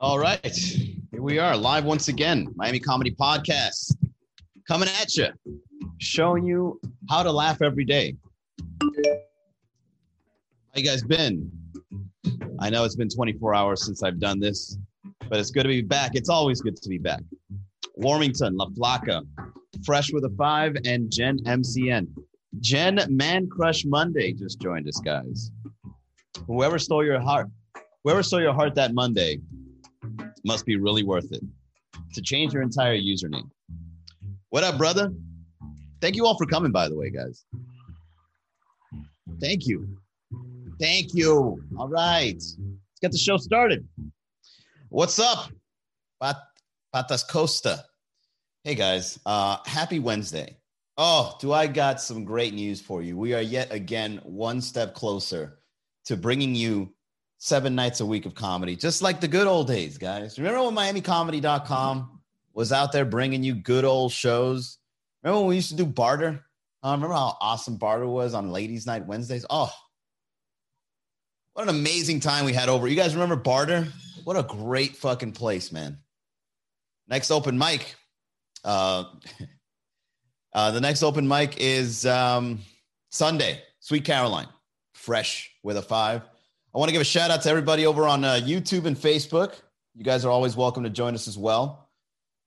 All right. Here we are live once again. Miami Comedy Podcast coming at you, showing you how to laugh every day. How you guys been? I know it's been 24 hours since I've done this, but it's good to be back. It's always good to be back. Warmington, La Flaca, Fresh with a Five, and Jen MCN. Jen Man Crush Monday just joined us, guys. Whoever stole your heart, whoever stole your heart that Monday, must be really worth it to change your entire username. What up, brother? Thank you all for coming, by the way, guys. Thank you. Thank you. All right. Let's get the show started. What's up? Pat- Patas Costa. Hey, guys. Uh, happy Wednesday. Oh, do I got some great news for you? We are yet again one step closer to bringing you seven nights a week of comedy, just like the good old days, guys. Remember when MiamiComedy.com was out there bringing you good old shows? Remember when we used to do Bardot? Uh, remember how awesome Bardot was on Ladies' Night Wednesdays? Oh, what an amazing time we had over. You guys remember Bardot? What a great fucking place, man. Next open mic. Uh, uh, the next open mic is um, Sunday, Sweet Caroline, fresh with a five. I want to give a shout out to everybody over on uh, YouTube and Facebook. You guys are always welcome to join us as well.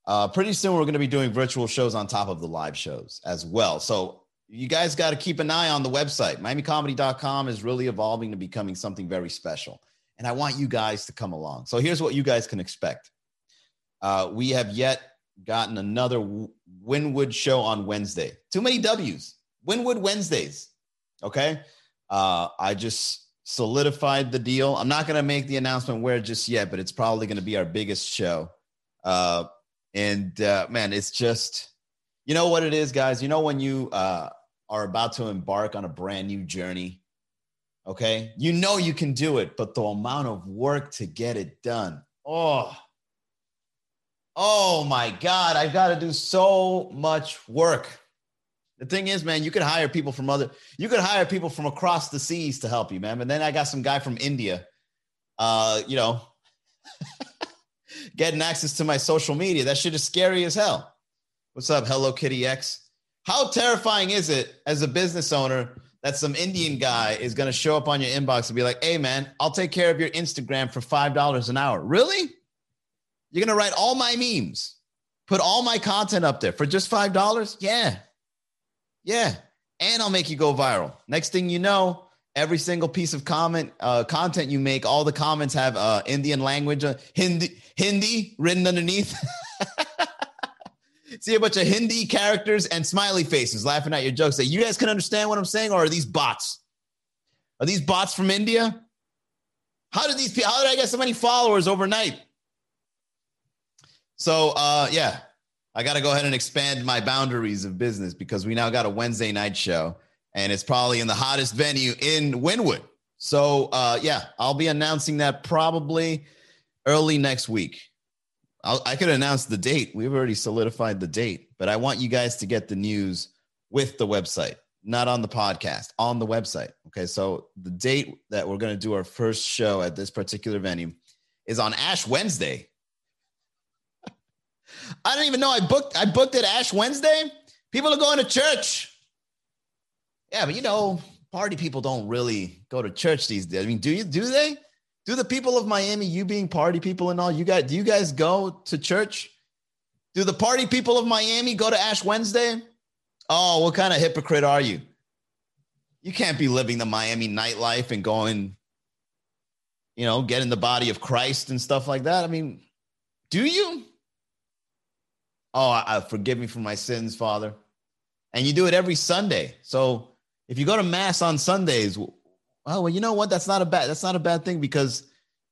Uh, pretty soon, we're going to be doing virtual shows on top of the live shows as well. So, you guys got to keep an eye on the website. MiamiComedy.com is really evolving to becoming something very special. And I want you guys to come along. So, here's what you guys can expect uh, we have yet gotten another Wynwood show on Wednesday. Too many W's. Wynwood Wednesdays. Okay. Uh, I just solidified the deal. I'm not going to make the announcement where just yet, but it's probably going to be our biggest show. Uh, and uh, man, it's just, you know what it is, guys. You know when you uh, are about to embark on a brand new journey. Okay, you know you can do it, but the amount of work to get it done. Oh, oh my God! I've got to do so much work. The thing is, man, you could hire people from other, you could hire people from across the seas to help you, man. But then I got some guy from India, uh, you know, getting access to my social media. That shit is scary as hell. What's up, Hello Kitty X? How terrifying is it as a business owner that some Indian guy is going to show up on your inbox and be like, hey, man, I'll take care of your Instagram for $5 an hour? Really? You're going to write all my memes, put all my content up there for just $5? Yeah. Yeah. And I'll make you go viral. Next thing you know, every single piece of comment uh, content you make, all the comments have uh, Indian language, uh, Hindi, Hindi written underneath. See a bunch of Hindi characters and smiley faces laughing at your jokes. That you guys can understand what I'm saying, or are these bots? Are these bots from India? How did these? people? How did I get so many followers overnight? So, uh, yeah, I got to go ahead and expand my boundaries of business because we now got a Wednesday night show and it's probably in the hottest venue in Wynwood. So, uh, yeah, I'll be announcing that probably early next week. I'll, I could announce the date. We've already solidified the date, but I want you guys to get the news with the website, not on the podcast, on the website. Okay. So, the date that we're going to do our first show at this particular venue is on Ash Wednesday, I don't even know I booked I booked it Ash Wednesday. People are going to church. Yeah, but you know, party people don't really go to church these days. I mean, do you do they? Do the people of Miami, you being party people and all, you guys do you guys go to church? Do the party people of Miami go to Ash Wednesday? Oh, what kind of hypocrite are you? You can't be living the Miami nightlife and going, you know, getting the body of Christ and stuff like that. I mean, do you? Oh, I, forgive me for my sins, Father. And you do it every Sunday. So if you go to mass on Sundays, oh well, you know what? That's not a bad. That's not a bad thing because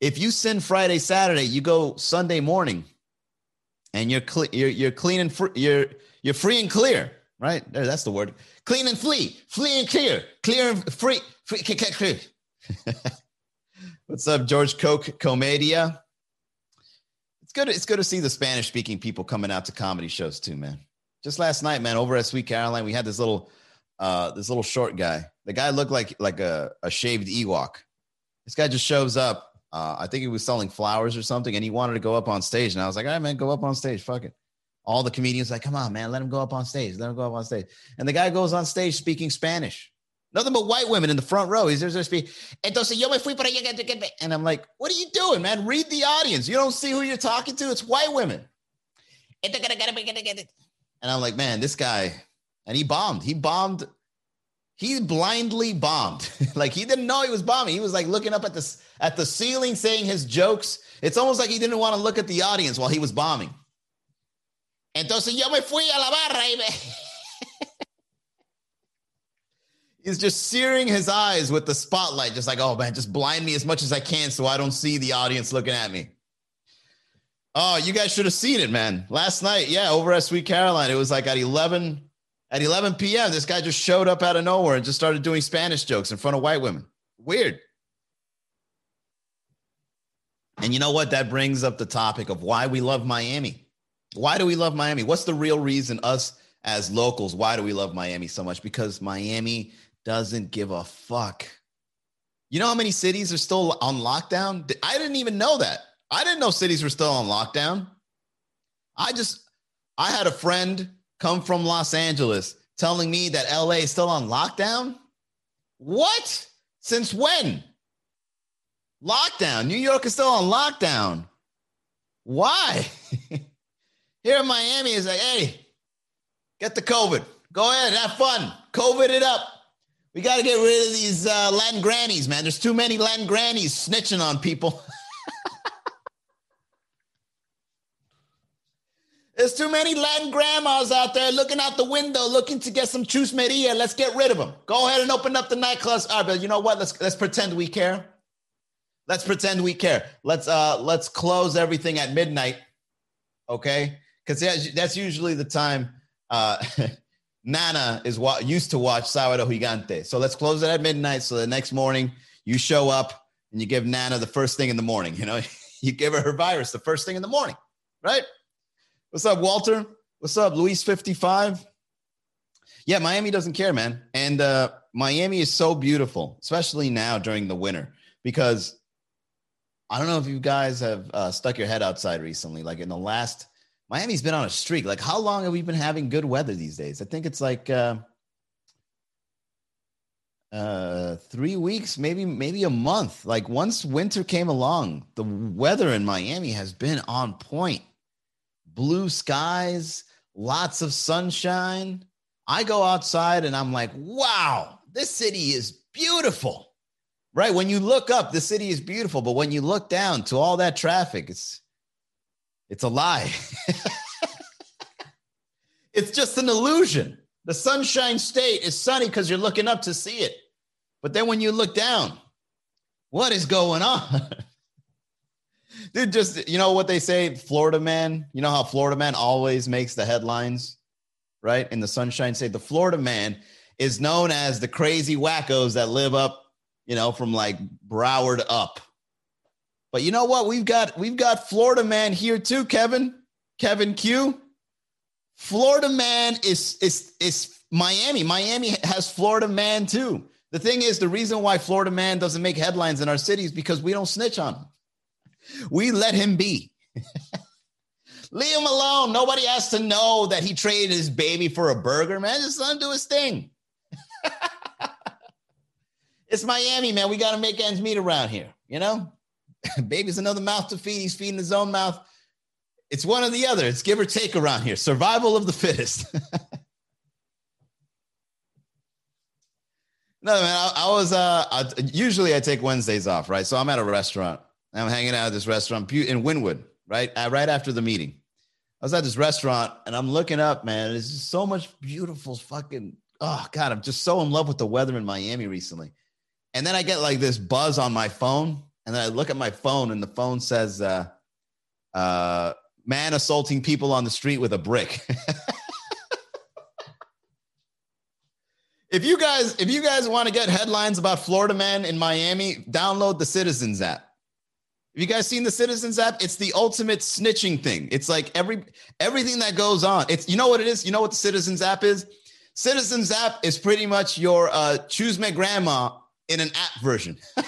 if you sin Friday, Saturday, you go Sunday morning, and you're clear. You're you're clean and free. You're you're free and clear, right? There, that's the word. Clean and flee, flee and clear, clear and free, free clear. What's up, George Coke Comedia? It's good. It's good to see the Spanish speaking people coming out to comedy shows too, man. Just last night, man, over at Sweet Caroline, we had this little, uh, this little short guy. The guy looked like like a, a shaved Ewok. This guy just shows up. Uh, I think he was selling flowers or something, and he wanted to go up on stage. And I was like, "All right, man, go up on stage. Fuck it." All the comedians like, "Come on, man, let him go up on stage. Let him go up on stage." And the guy goes on stage speaking Spanish. Nothing but white women in the front row. He's just speaking. Entonces yo me fui para allá. And I'm like, what are you doing, man? Read the audience. You don't see who you're talking to. It's white women. And I'm like, man, this guy, and he bombed. He bombed he blindly bombed. like he didn't know he was bombing. He was like looking up at the at the ceiling, saying his jokes. It's almost like he didn't want to look at the audience while he was bombing. Entonces yo me fui a la barra y me... He's just searing his eyes with the spotlight, just like, oh man, just blind me as much as I can so I don't see the audience looking at me. Oh, you guys should have seen it, man. Last night, yeah, over at Sweet Caroline, it was like at 11, at 11 p.m., this guy just showed up out of nowhere and just started doing Spanish jokes in front of white women. Weird. And you know what? That brings up the topic of why we love Miami. Why do we love Miami? What's the real reason, us as locals, why do we love Miami so much? Because Miami doesn't give a fuck. You know how many cities are still on lockdown? I didn't even know that. I didn't know cities were still on lockdown. I just, I had a friend come from Los Angeles telling me that LA is still on lockdown? What? Since when? Lockdown. New York is still on lockdown. Why? Here in Miami is like, hey, get the COVID. Go ahead, have fun. COVID it up. We got to get rid of these uh, Latin grannies, man. There's too many Latin grannies snitching on people. There's too many Latin grandmas out there looking out the window, looking to get some chus Maria. Let's get rid of them. Go ahead and open up the nightclubs. All right, but you know what? Let's let's pretend we care. Let's pretend we care. Let's uh let's close everything at midnight. Okay, because that's usually the time uh Nana is what used to watch Sábado Gigante. So let's close it at midnight. So the next morning you show up and you give Nana the first thing in the morning. You know, you give her her virus the first thing in the morning, right? What's up, Walter? What's up, Luis 55? Yeah, Miami doesn't care, man. And uh, Miami is so beautiful, especially now during the winter, because I don't know if you guys have uh, stuck your head outside recently. Like in the last, Miami's been on a streak. Like, how long have we been having good weather these days? I think it's like uh, uh, three weeks, maybe maybe a month. Like once winter came along, the weather in Miami has been on point blue skies, lots of sunshine. I go outside and I'm like, wow, this city is beautiful. Right? When you look up, the city is beautiful, but when you look down to all that traffic, it's it's a lie. it's just an illusion. The sunshine state is sunny because you're looking up to see it. But then when you look down, what is going on? dude, just you know what they say, Florida man. You know how Florida man always makes the headlines, right? In the Sunshine State, the Florida man is known as the crazy wackos that live up, you know, from like Broward up. But you know what? We've got we've got Florida man here too, Kevin. Kevin Q. Florida man is is is Miami. Miami has Florida man too. The thing is, the reason why Florida man doesn't make headlines in our cities because we don't snitch on him. We let him be. Leave him alone. Nobody has to know that he traded his baby for a burger, man. Just let him do his thing. it's Miami, man. We got to make ends meet around here, you know? Baby's another mouth to feed. He's feeding his own mouth. It's one or the other. It's give or take around here. Survival of the fittest. No, man, I, I was uh I, usually I take Wednesdays off, right? So I'm at a restaurant I'm hanging out at this restaurant in Wynwood, right? Uh, right after the meeting. I was at this restaurant and I'm looking up, man. There's just so much beautiful fucking, oh God, I'm just so in love with the weather in Miami recently. And then I get like this buzz on my phone. And then I look at my phone and the phone says, uh, uh, man assaulting people on the street with a brick. If you guys, if you guys want to get headlines about Florida man in Miami, download the Citizens app. Have you guys seen the Citizens app? It's the ultimate snitching thing. It's like every everything that goes on. It's you know what it is. You know what the Citizens app is. Citizens app is pretty much your uh, choose my grandma in an app version.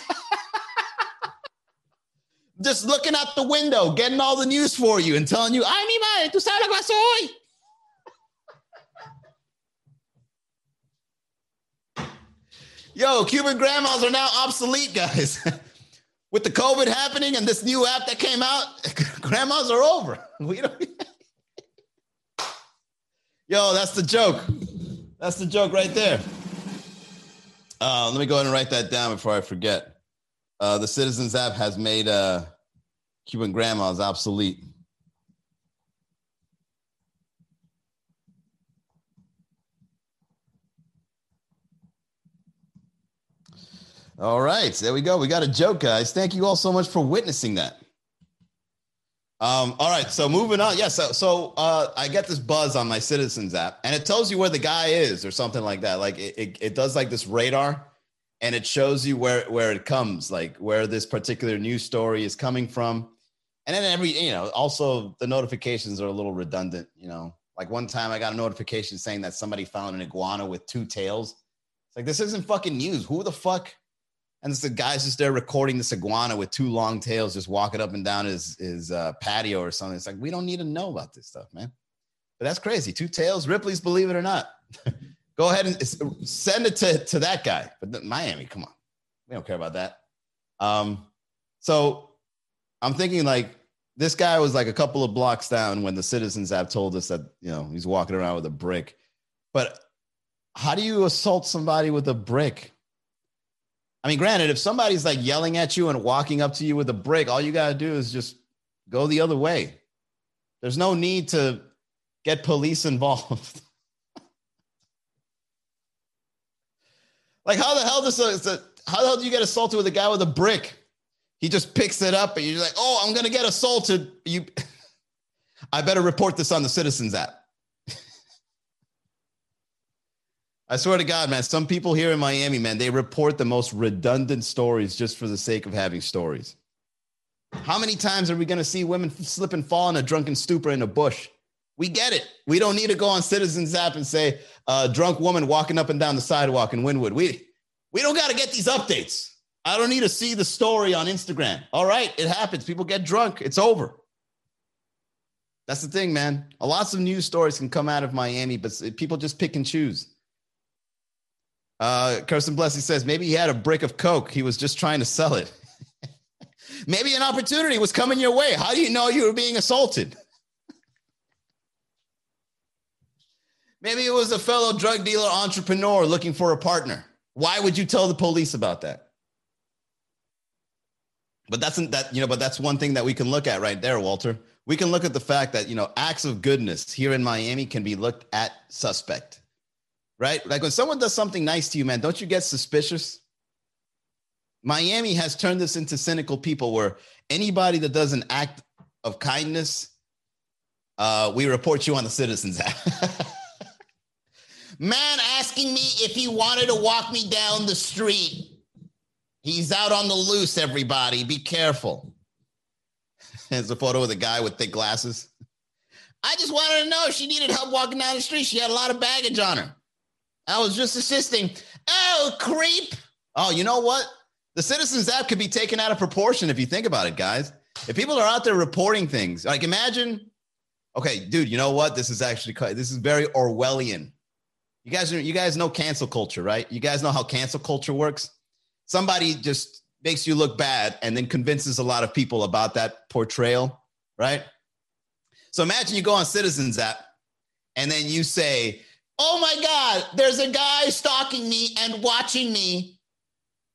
Just looking out the window, getting all the news for you, and telling you, "Ay, mi madre, tú sabes lo que hoy." Yo, Cuban grandmas are now obsolete, guys. With the COVID happening and this new app that came out, grandmas are over. We don't. Yo, that's the joke. That's the joke right there. Uh, let me go ahead and write that down before I forget. Uh, the Citizens app has made uh, Cuban grandmas obsolete. All right, there we go. We got a joke, guys. Thank you all so much for witnessing that. Um, all right, so moving on. Yeah, so so uh, I get this buzz on my Citizens app, and it tells you where the guy is or something like that. Like it, it, it does like this radar, and it shows you where where it comes, like where this particular news story is coming from. And then every, you know, also the notifications are a little redundant. You know, like one time I got a notification saying that somebody found an iguana with two tails. It's like this isn't fucking news. Who the fuck? And the guy's just there recording this iguana with two long tails, just walking up and down his his uh, patio or something. It's like we don't need to know about this stuff, man. But that's crazy. Two tails, Ripley's, believe it or not. Go ahead and send it to to that guy. But Miami, come on, we don't care about that. Um, so I'm thinking like this guy was like a couple of blocks down when the Citizens app told us that you know he's walking around with a brick. But how do you assault somebody with a brick? I mean, granted, if somebody's like yelling at you and walking up to you with a brick, all you got to do is just go the other way. There's no need to get police involved. like, how the hell does a, how the hell do you get assaulted with a guy with a brick? He just picks it up and you're like, oh, I'm gonna get assaulted. You, I better report this on the Citizens app. I swear to God, man, some people here in Miami, man, they report the most redundant stories just for the sake of having stories. How many times are we going to see women slip and fall in a drunken stupor in a bush? We get it. We don't need to go on Citizens app and say, uh, drunk woman walking up and down the sidewalk in Wynwood. We, we don't got to get these updates. I don't need to see the story on Instagram. All right, it happens. People get drunk. It's over. That's the thing, man. A lots of news stories can come out of Miami, but people just pick and choose. Uh, Kirsten Blessing says maybe he had a brick of Coke. He was just trying to sell it. maybe an opportunity was coming your way. How do you know you were being assaulted? maybe it was a fellow drug dealer entrepreneur looking for a partner. Why would you tell the police about that? But that's that you know, but that's one thing that we can look at right there, Walter. We can look at the fact that you know acts of goodness here in Miami can be looked at suspect right? Like when someone does something nice to you, man, don't you get suspicious? Miami has turned this into cynical people where anybody that does an act of kindness, uh, we report you on the Citizens app. man asking me if he wanted to walk me down the street. He's out on the loose, everybody. Be careful. There's a photo of the guy with thick glasses. I just wanted to know if she needed help walking down the street. She had a lot of baggage on her. I was just assisting. Oh, creep. Oh, you know what? The Citizens app could be taken out of proportion if you think about it, guys. If people are out there reporting things, like imagine, okay, dude, you know what? This is actually this is very Orwellian. You guys, you guys know cancel culture, right? You guys know how cancel culture works. Somebody just makes you look bad and then convinces a lot of people about that portrayal, right? So imagine you go on Citizens app and then you say, oh my God, there's a guy stalking me and watching me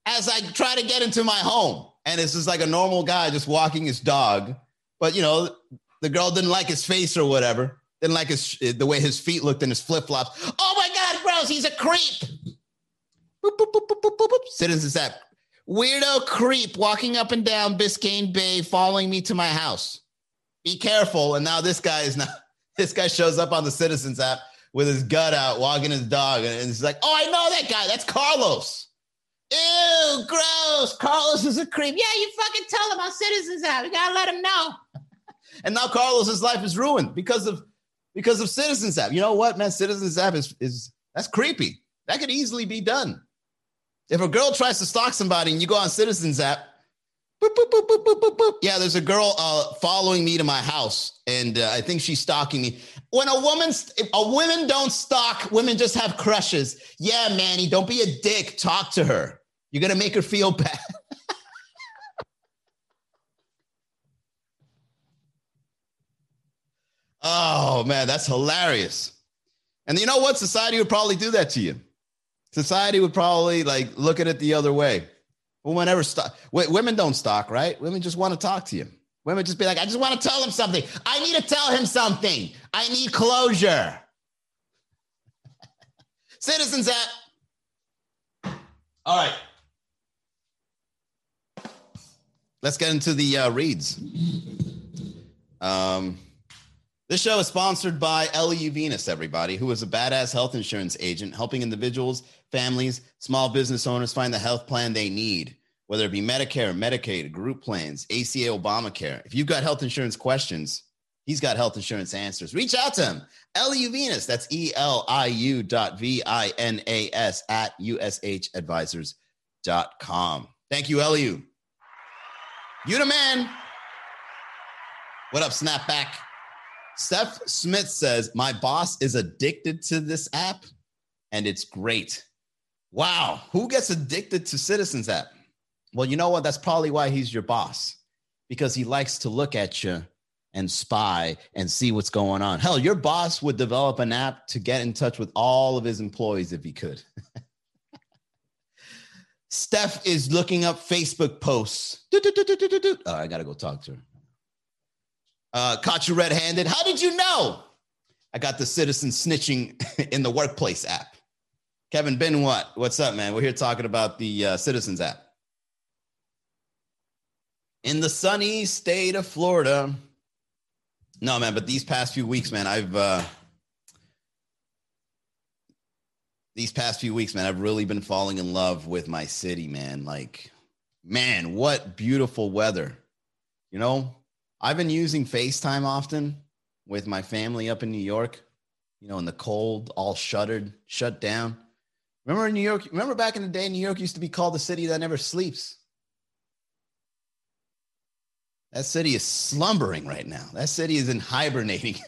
as I try to get into my home. And it's just like a normal guy just walking his dog. But, you know, the girl didn't like his face or whatever, didn't like his, the way his feet looked in his flip flops. Oh my God, gross, he's a creep. Boop, boop, boop, boop, boop, boop, boop. Citizens app. Weirdo creep walking up and down Biscayne Bay, following me to my house. Be careful. And now this guy is not, this guy shows up on the Citizens app with his gut out, walking his dog, and he's like, "Oh, I know that guy. That's Carlos." Ew, gross. Carlos is a creep. Yeah, you fucking tell him our citizens out. We gotta let him know. and now Carlos's life is ruined because of because of Citizens app. You know what, man? Citizens app is is that's creepy. That could easily be done. If a girl tries to stalk somebody and you go on Citizens app, boop, boop, boop, yeah, there's a girl uh, following me to my house, and uh, I think she's stalking me. When a woman, if a women don't stalk, women just have crushes. Yeah, Manny, don't be a dick. Talk to her. You're gonna make her feel bad. oh man, that's hilarious. And you know what? Society would probably do that to you. Society would probably like look at it the other way. Women ever stop. Women don't stalk, right? Women just want to talk to you. Women just be like, I just want to tell him something. I need to tell him something. I need closure. Citizens at. All right. Let's get into the uh, reads. Um, this show is sponsored by Eliu Vinas, everybody, who is a badass health insurance agent helping individuals, families, small business owners find the health plan they need, whether it be Medicare, Medicaid, group plans, ACA, Obamacare. If you've got health insurance questions, he's got health insurance answers. Reach out to him. Eliu Vinas, that's E L I U dot V I N A S at USHadvisors.com. Thank you, Eliu. You the man. What up, Snapback? Steph Smith says, My boss is addicted to this app and it's great. Wow. Who gets addicted to Citizens app? Well, you know what? That's probably why he's your boss because he likes to look at you and spy and see what's going on. Hell, your boss would develop an app to get in touch with all of his employees if he could. Steph is looking up Facebook posts. Oh, I got to go talk to her. Uh, caught you red handed. How did you know? I got the citizen snitching in the workplace app. Kevin Ben, what? What's up, man? We're here talking about the uh, Citizens app. In the sunny state of Florida. No, man, but these past few weeks, man, I've uh, these past few weeks, man, I've really been falling in love with my city, man. Like, man, what beautiful weather. You know, I've been using FaceTime often with my family up in New York, you know, in the cold, all shuttered, shut down. Remember in New York, remember back in the day, New York used to be called the city that never sleeps. That city is slumbering right now. That city is in hibernating.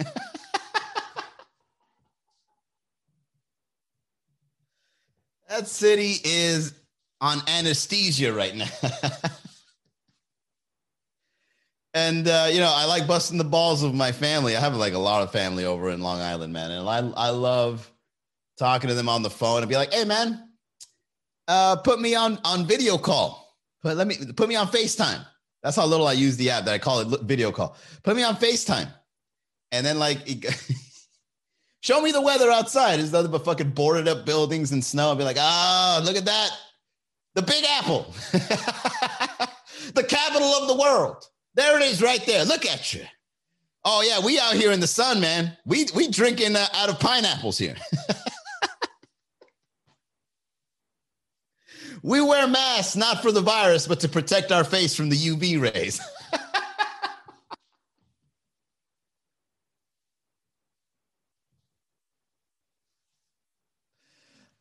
that city is on anesthesia right now. and uh, you know, I like busting the balls of my family. I have like a lot of family over in Long Island, man, and I I love talking to them on the phone and be like, "Hey, man, uh, put me on on video call. Put let me put me on Facetime." That's how little I use the app that I call it video call. Put me on Facetime, and then like. show me the weather outside. It's nothing but fucking boarded up buildings and snow. I'll be like, oh, look at that. The Big Apple, the capital of the world. There it is right there. Look at you. Oh yeah, we out here in the sun, man. We we drinking uh, out of pineapples here. we wear masks not for the virus, but to protect our face from the UV rays.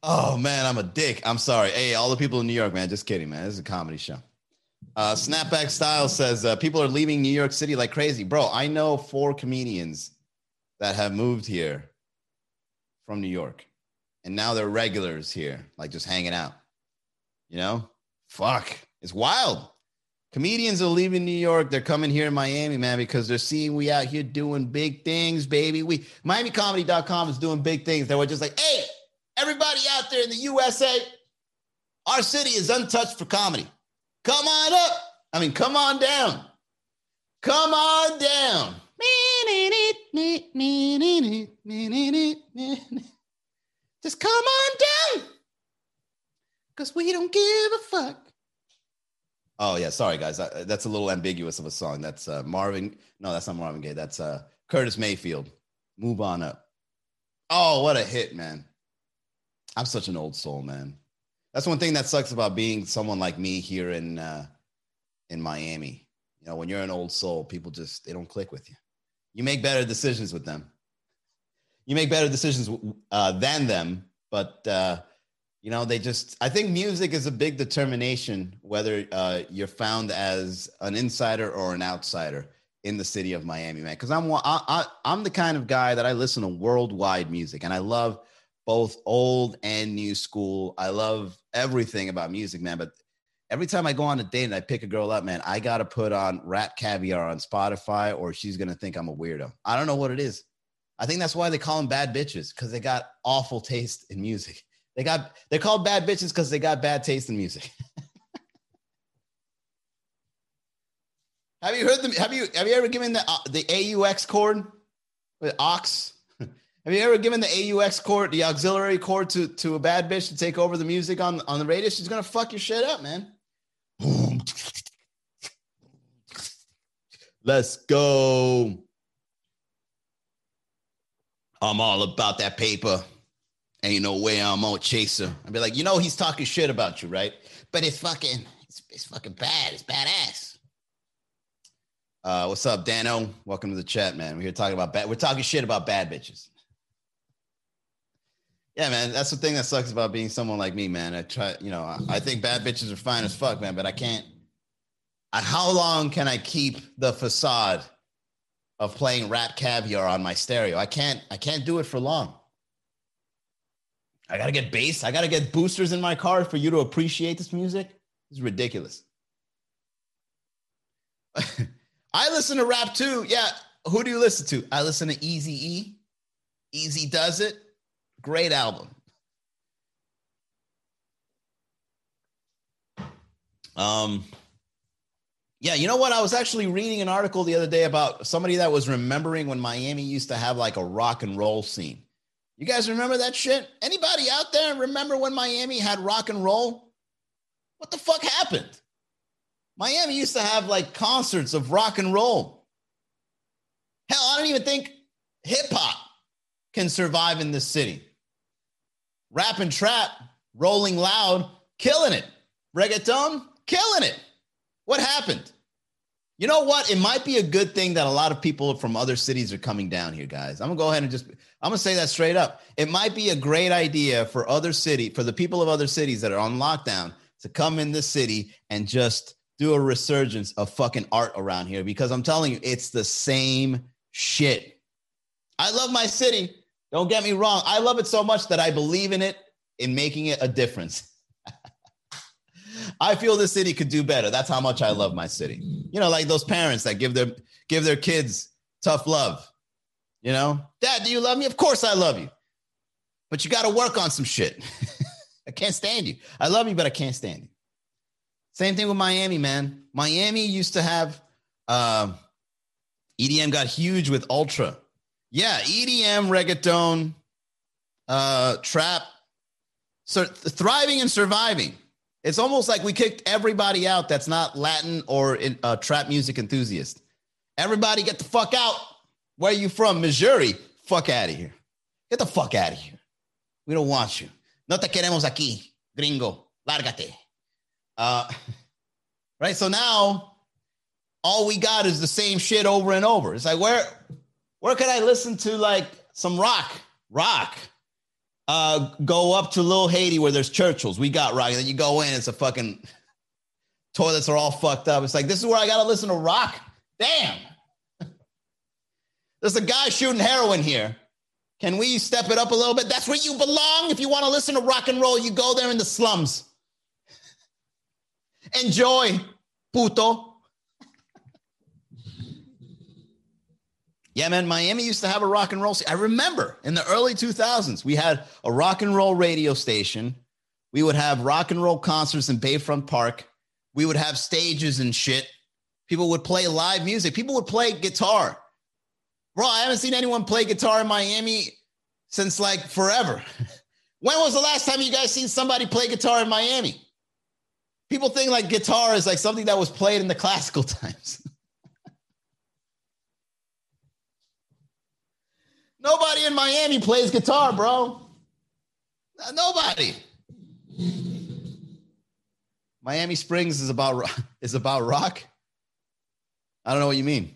oh man, I'm a dick. I'm sorry. Hey, all the people in New York, man. Just kidding, man. This is a comedy show. Uh, Snapback Style says uh, people are leaving New York City like crazy. Bro, I know four comedians that have moved here from New York and now they're regulars here, like just hanging out. You know, fuck, it's wild. Comedians are leaving New York. They're coming here in Miami, man, because they're seeing we out here doing big things, baby. We MiamiComedy.com is doing big things. They were just like, hey, everybody out there in the USA, our city is untouched for comedy. Come on up. I mean, come on down. Come on down. Just come on down. Because we don't give a fuck. Oh, yeah. Sorry, guys. That's a little ambiguous of a song. That's uh, Marvin. No, that's not Marvin Gaye. That's uh, Curtis Mayfield. Move on up. Oh, what a hit, man. I'm such an old soul, man. That's one thing that sucks about being someone like me here in uh, in Miami. You know, when you're an old soul, people just they don't click with you. You make better decisions with them. You make better decisions uh, than them, but uh, you know they just. I think music is a big determination whether uh, you're found as an insider or an outsider in the city of Miami, man. Because I'm I, I, I'm the kind of guy that I listen to worldwide music, and I love both old and new school. I love everything about music, man. But every time I go on a date and I pick a girl up, man, I gotta put on Rap Caviar on Spotify, or she's gonna think I'm a weirdo. I don't know what it is. I think that's why they call them bad bitches because they got awful taste in music. They got they're called bad bitches because they got bad taste in music. have you heard them? Have you have you ever given the uh, the AUX cord with aux? Have you ever given the AUX cord, the auxiliary cord to, to a bad bitch to take over the music on, on the radio? She's gonna fuck your shit up, man. Let's go. I'm all about that paper. Ain't no way I'm on chaser. I'd be like, you know, he's talking shit about you, right? But it's fucking, it's, it's fucking bad. It's badass. Uh, what's up, Dano? Welcome to the chat, man. We're here talking about bad. We're talking shit about bad bitches. Yeah, man, that's the thing that sucks about being someone like me, man. I try, you know, I think bad bitches are fine as fuck, man, but I can't. I, how long can I keep the facade of playing Rap Caviar on my stereo? I can't. I can't do it for long. I gotta get bass. I gotta get boosters in my car for you to appreciate this music. It's ridiculous. I listen to rap too. Yeah. Who do you listen to? I listen to Easy E. Easy does it. Great album. Um, yeah, you know what? I was actually reading an article the other day about somebody that was remembering when Miami used to have like a rock and roll scene. You guys remember that shit? Anybody out there remember when Miami had rock and roll? What the fuck happened? Miami used to have like concerts of rock and roll. Hell, I don't even think hip hop can survive in this city rap and trap, rolling loud, killing it. Reggaeton, killing it. What happened? You know what? It might be a good thing that a lot of people from other cities are coming down here, guys. I'm gonna go ahead and just I'm gonna say that straight up. It might be a great idea for other city, for the people of other cities that are on lockdown to come in this city and just do a resurgence of fucking art around here because I'm telling you, it's the same shit. I love my city. Don't get me wrong. I love it so much that I believe in it in making it a difference. I feel this city could do better. That's how much I love my city. You know, like those parents that give their give their kids tough love. You know, Dad, do you love me? Of course I love you. But you got to work on some shit. I can't stand you. I love you, but I can't stand you. Same thing with Miami, man. Miami used to have uh, EDM got huge with Ultra. Yeah, EDM, reggaeton, uh, trap, so thriving and surviving. It's almost like we kicked everybody out that's not Latin or in, uh, trap music enthusiast. Everybody get the fuck out. Where are you from? Missouri? Fuck out of here. Get the fuck out of here. We don't want you. No te queremos aquí, gringo. Lárgate. Uh, right? So now all we got is the same shit over and over. It's like, where, where could I listen to like some rock? Rock. Uh, go up to Little Haiti where there's Churchill's. We got rock. And then you go in, it's a fucking toilets are all fucked up. It's like, this is where I got to listen to rock. Damn. There's a guy shooting heroin here. Can we step it up a little bit? That's where you belong. If you want to listen to rock and roll, you go there in the slums. Enjoy, puto. Yeah, man, Miami used to have a rock and roll. I remember in the early 2000s, we had a rock and roll radio station. We would have rock and roll concerts in Bayfront Park. We would have stages and shit. People would play live music. People would play guitar. Bro, I haven't seen anyone play guitar in Miami since like forever. when was the last time you guys seen somebody play guitar in Miami? People think like guitar is like something that was played in the classical times. Nobody in Miami plays guitar, bro. Nobody. Miami Springs is about is about rock. I don't know what you mean.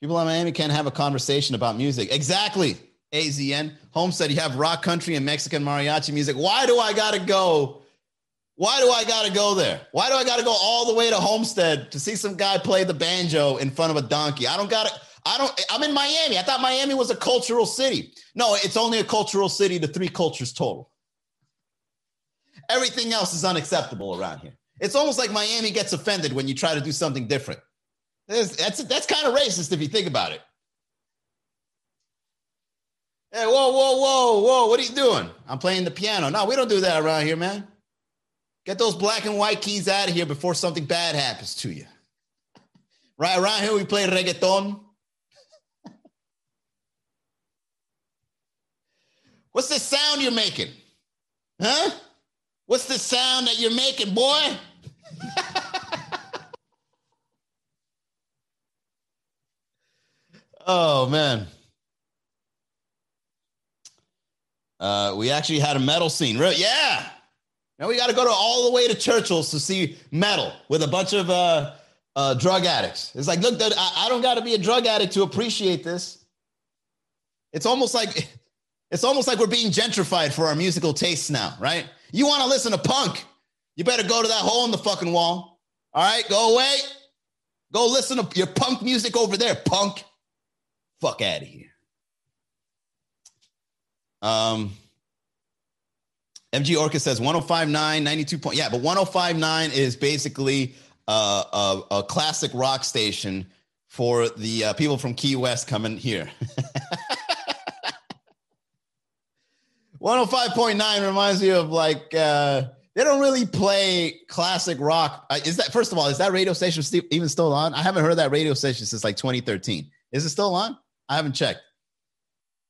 People in Miami can't have a conversation about music. Exactly. AZN. Homestead, you have rock country and Mexican mariachi music. Why do I gotta go? Why do I gotta go there? Why do I gotta go all the way to Homestead to see some guy play the banjo in front of a donkey? I don't gotta, I don't, I'm in Miami. I thought Miami was a cultural city. No, it's only a cultural city to three cultures total. Everything else is unacceptable around here. It's almost like Miami gets offended when you try to do something different. That's, that's, that's kind of racist if you think about it. Hey, whoa, whoa, whoa, whoa, what are you doing? I'm playing the piano. No, we don't do that around here, man. Get those black and white keys out of here before something bad happens to you. Right around here, we play reggaeton. What's the sound you're making? Huh? What's the sound that you're making, boy? oh, man. Uh, we actually had a metal scene. Really? Yeah. Now we got to go to all the way to Churchill's to see metal with a bunch of uh, uh, drug addicts. It's like, look, I, I don't got to be a drug addict to appreciate this. It's almost like it's almost like we're being gentrified for our musical tastes now, right? You want to listen to punk? You better go to that hole in the fucking wall. All right, go away. Go listen to your punk music over there, punk. Fuck out of here. Um, MG Orca says 1059, 92 point. Yeah, but 1059 is basically uh, a, a classic rock station for the uh, people from Key West coming here. 105.9 reminds me of like uh they don't really play classic rock. Uh, is that first of all, is that radio station even still on? I haven't heard that radio station since like 2013. Is it still on? I haven't checked.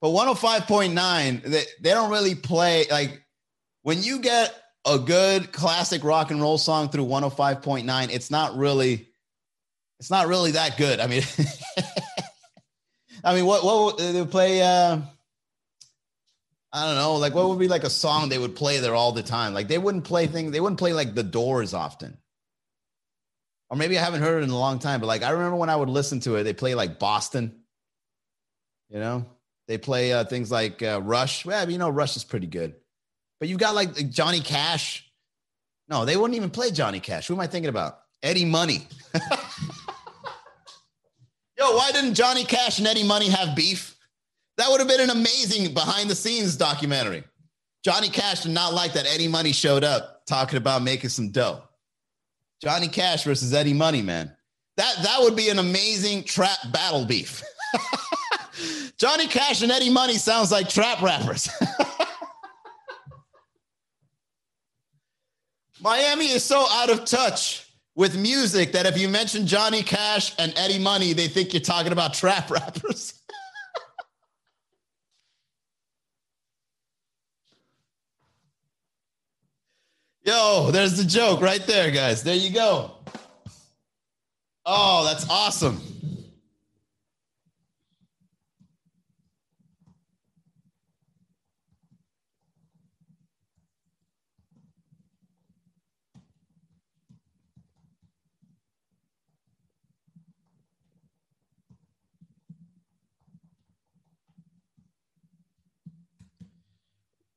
But 105.9, they, they don't really play like when you get a good classic rock and roll song through 105.9, it's not really it's not really that good. I mean I mean what what they play uh I don't know, like what would be like a song they would play there all the time? Like they wouldn't play things, they wouldn't play like the doors often. Or maybe I haven't heard it in a long time, but like I remember when I would listen to it, they play like Boston. You know, they play uh, things like uh, Rush. Well, you know, Rush is pretty good. But you've got like Johnny Cash. No, they wouldn't even play Johnny Cash. Who am I thinking about? Eddie Money. Yo, why didn't Johnny Cash and Eddie Money have beef? That would have been an amazing behind the scenes documentary. Johnny Cash did not like that Eddie Money showed up talking about making some dough. Johnny Cash versus Eddie Money, man. That that would be an amazing trap battle beef. Johnny Cash and Eddie Money sounds like trap rappers. Miami is so out of touch with music that if you mention Johnny Cash and Eddie Money, they think you're talking about trap rappers. Yo, there's the joke right there, guys. There you go. Oh, that's awesome.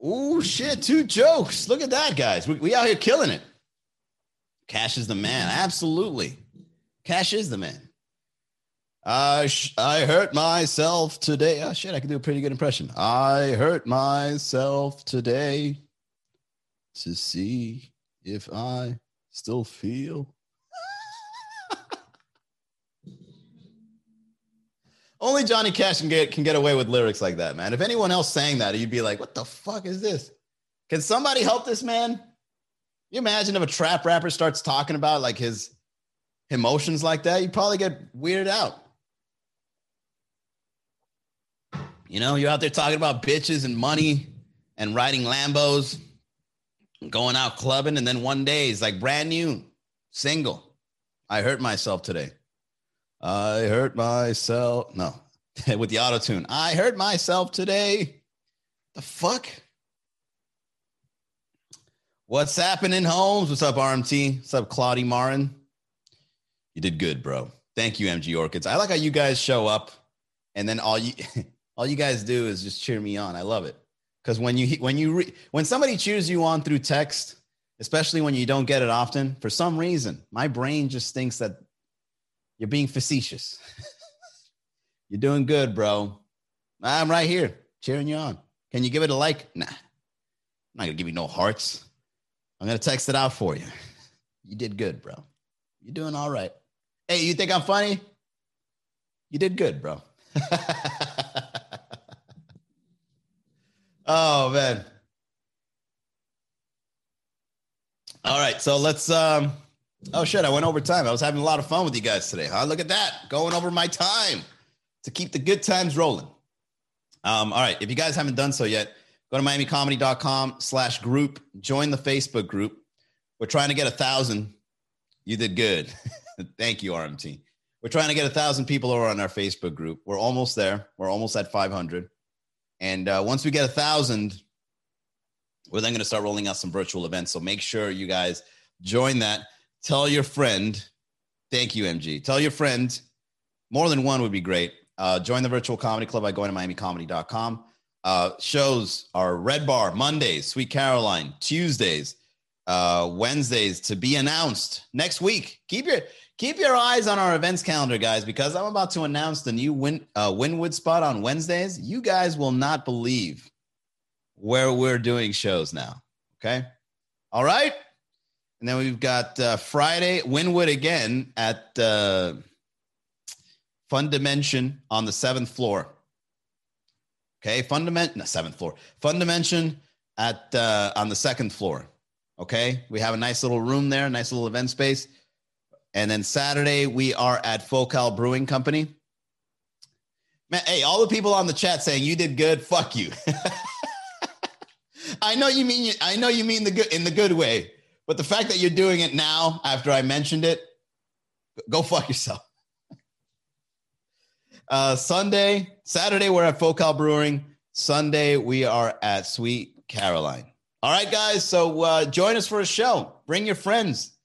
Oh shit, two jokes. Look at that, guys. We, we out here killing it. Cash is the man. Absolutely. Cash is the man. I sh- I hurt myself today. Oh shit, I can do a pretty good impression. I hurt myself today to see if I still feel Only Johnny Cash can get can get away with lyrics like that, man. If anyone else sang that, you'd be like, "What the fuck is this?" Can somebody help this man? you imagine if a trap rapper starts talking about like his emotions like that? You'd probably get weirded out. You know, you're out there talking about bitches and money and riding Lambos, going out clubbing, and then one day he's like brand new, single. I hurt myself today. I hurt myself. No, with the auto tune. I hurt myself today. The fuck? What's happening, Holmes? What's up, RMT? What's up, Claudie Marin? You did good, bro. Thank you, MG Orchids. I like how you guys show up, and then all you all you guys do is just cheer me on. I love it because when you when you re, when somebody cheers you on through text, especially when you don't get it often, for some reason, my brain just thinks that you're being facetious. you're doing good, bro. I'm right here cheering you on. Can you give it a like? Nah, I'm not gonna give you no hearts. I'm gonna text it out for you. You did good, bro. You're doing all right. Hey, you think I'm funny? You did good, bro. oh man. All right, so let's um oh shit, I went over time. I was having a lot of fun with you guys today, huh? Look at that. Going over my time to keep the good times rolling. Um, all right, if you guys haven't done so yet, go to miamicomedy.com slash group, join the Facebook group. We're trying to get a thousand. You did good. Thank you, RMT. We're trying to get a thousand people over on our Facebook group. We're almost there. We're almost at 500. And uh, once we get a thousand, we're then going to start rolling out some virtual events. So make sure you guys join that. Tell your friend. Thank you, MG. Tell your friend. More than one would be great. Uh, join the virtual comedy club by going to miamicomedy.com. Uh, shows are Red Bar Mondays, Sweet Caroline Tuesdays, uh, Wednesdays to be announced next week. Keep your keep your eyes on our events calendar, guys, because I'm about to announce the new Win, uh, Wynwood spot on Wednesdays. You guys will not believe where we're doing shows now. Okay, all right, and then we've got uh, Friday Wynwood again at uh, Fun Dimension on the seventh floor. Okay, Fundament, no, seventh floor. Fun Dimension at uh, on the second floor. Okay. We have a nice little room there, nice little event space. And then Saturday, we are at Focal Brewing Company. Man, hey, all the people on the chat saying you did good, fuck you. I know you mean I know you mean the good in the good way, but the fact that you're doing it now after I mentioned it, go fuck yourself. Uh, Sunday, Saturday, we're at Focal Brewing. Sunday, we are at Sweet Caroline. All right, guys. So uh, join us for a show. Bring your friends.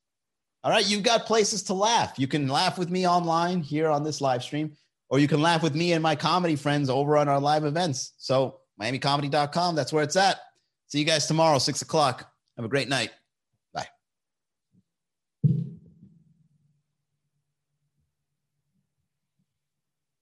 All right, you've got places to laugh. You can laugh with me online here on this live stream, or you can laugh with me and my comedy friends over on our live events. So, MiamiComedy.com, that's where it's at. See you guys tomorrow, six o'clock. Have a great night.